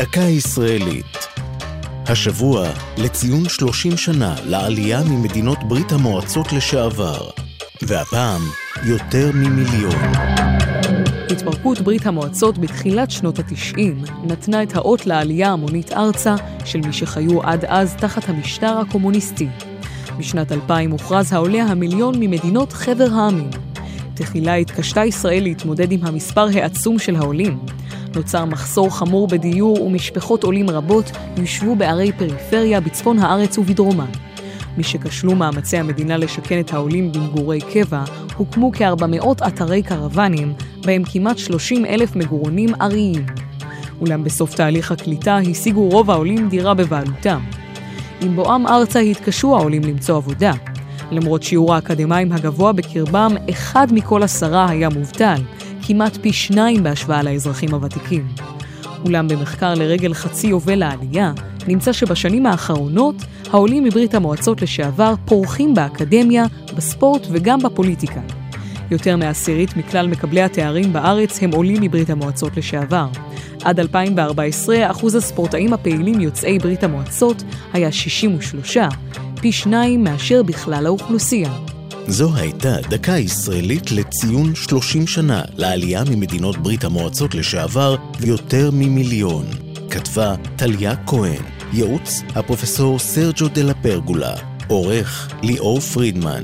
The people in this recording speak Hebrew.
דקה ישראלית. השבוע לציון 30 שנה לעלייה ממדינות ברית המועצות לשעבר, והפעם יותר ממיליון. התפרקות ברית המועצות בתחילת שנות התשעים נתנה את האות לעלייה המונית ארצה של מי שחיו עד אז תחת המשטר הקומוניסטי. בשנת 2000 הוכרז העולה המיליון ממדינות חבר העמים. תחילה התקשתה ישראל להתמודד עם המספר העצום של העולים. נוצר מחסור חמור בדיור ומשפחות עולים רבות יושבו בערי פריפריה בצפון הארץ ובדרומה. משכשלו מאמצי המדינה לשכן את העולים במגורי קבע, הוקמו כ-400 אתרי קרוונים, בהם כמעט 30 אלף מגורונים ארעיים. אולם בסוף תהליך הקליטה השיגו רוב העולים דירה בבעלותם. עם בואם ארצה התקשו העולים למצוא עבודה. למרות שיעור האקדמאים הגבוה בקרבם, אחד מכל עשרה היה מובטל, כמעט פי שניים בהשוואה לאזרחים הוותיקים. אולם במחקר לרגל חצי יובל לעלייה, נמצא שבשנים האחרונות העולים מברית המועצות לשעבר פורחים באקדמיה, בספורט וגם בפוליטיקה. יותר מעשירית מכלל מקבלי התארים בארץ הם עולים מברית המועצות לשעבר. עד 2014 אחוז הספורטאים הפעילים יוצאי ברית המועצות היה 63, פי שניים מאשר בכלל האוכלוסייה. זו הייתה דקה ישראלית לציון 30 שנה לעלייה ממדינות ברית המועצות לשעבר ויותר ממיליון. כתבה טליה כהן, ייעוץ הפרופסור סרג'ו דה לה פרגולה, עורך ליאור פרידמן.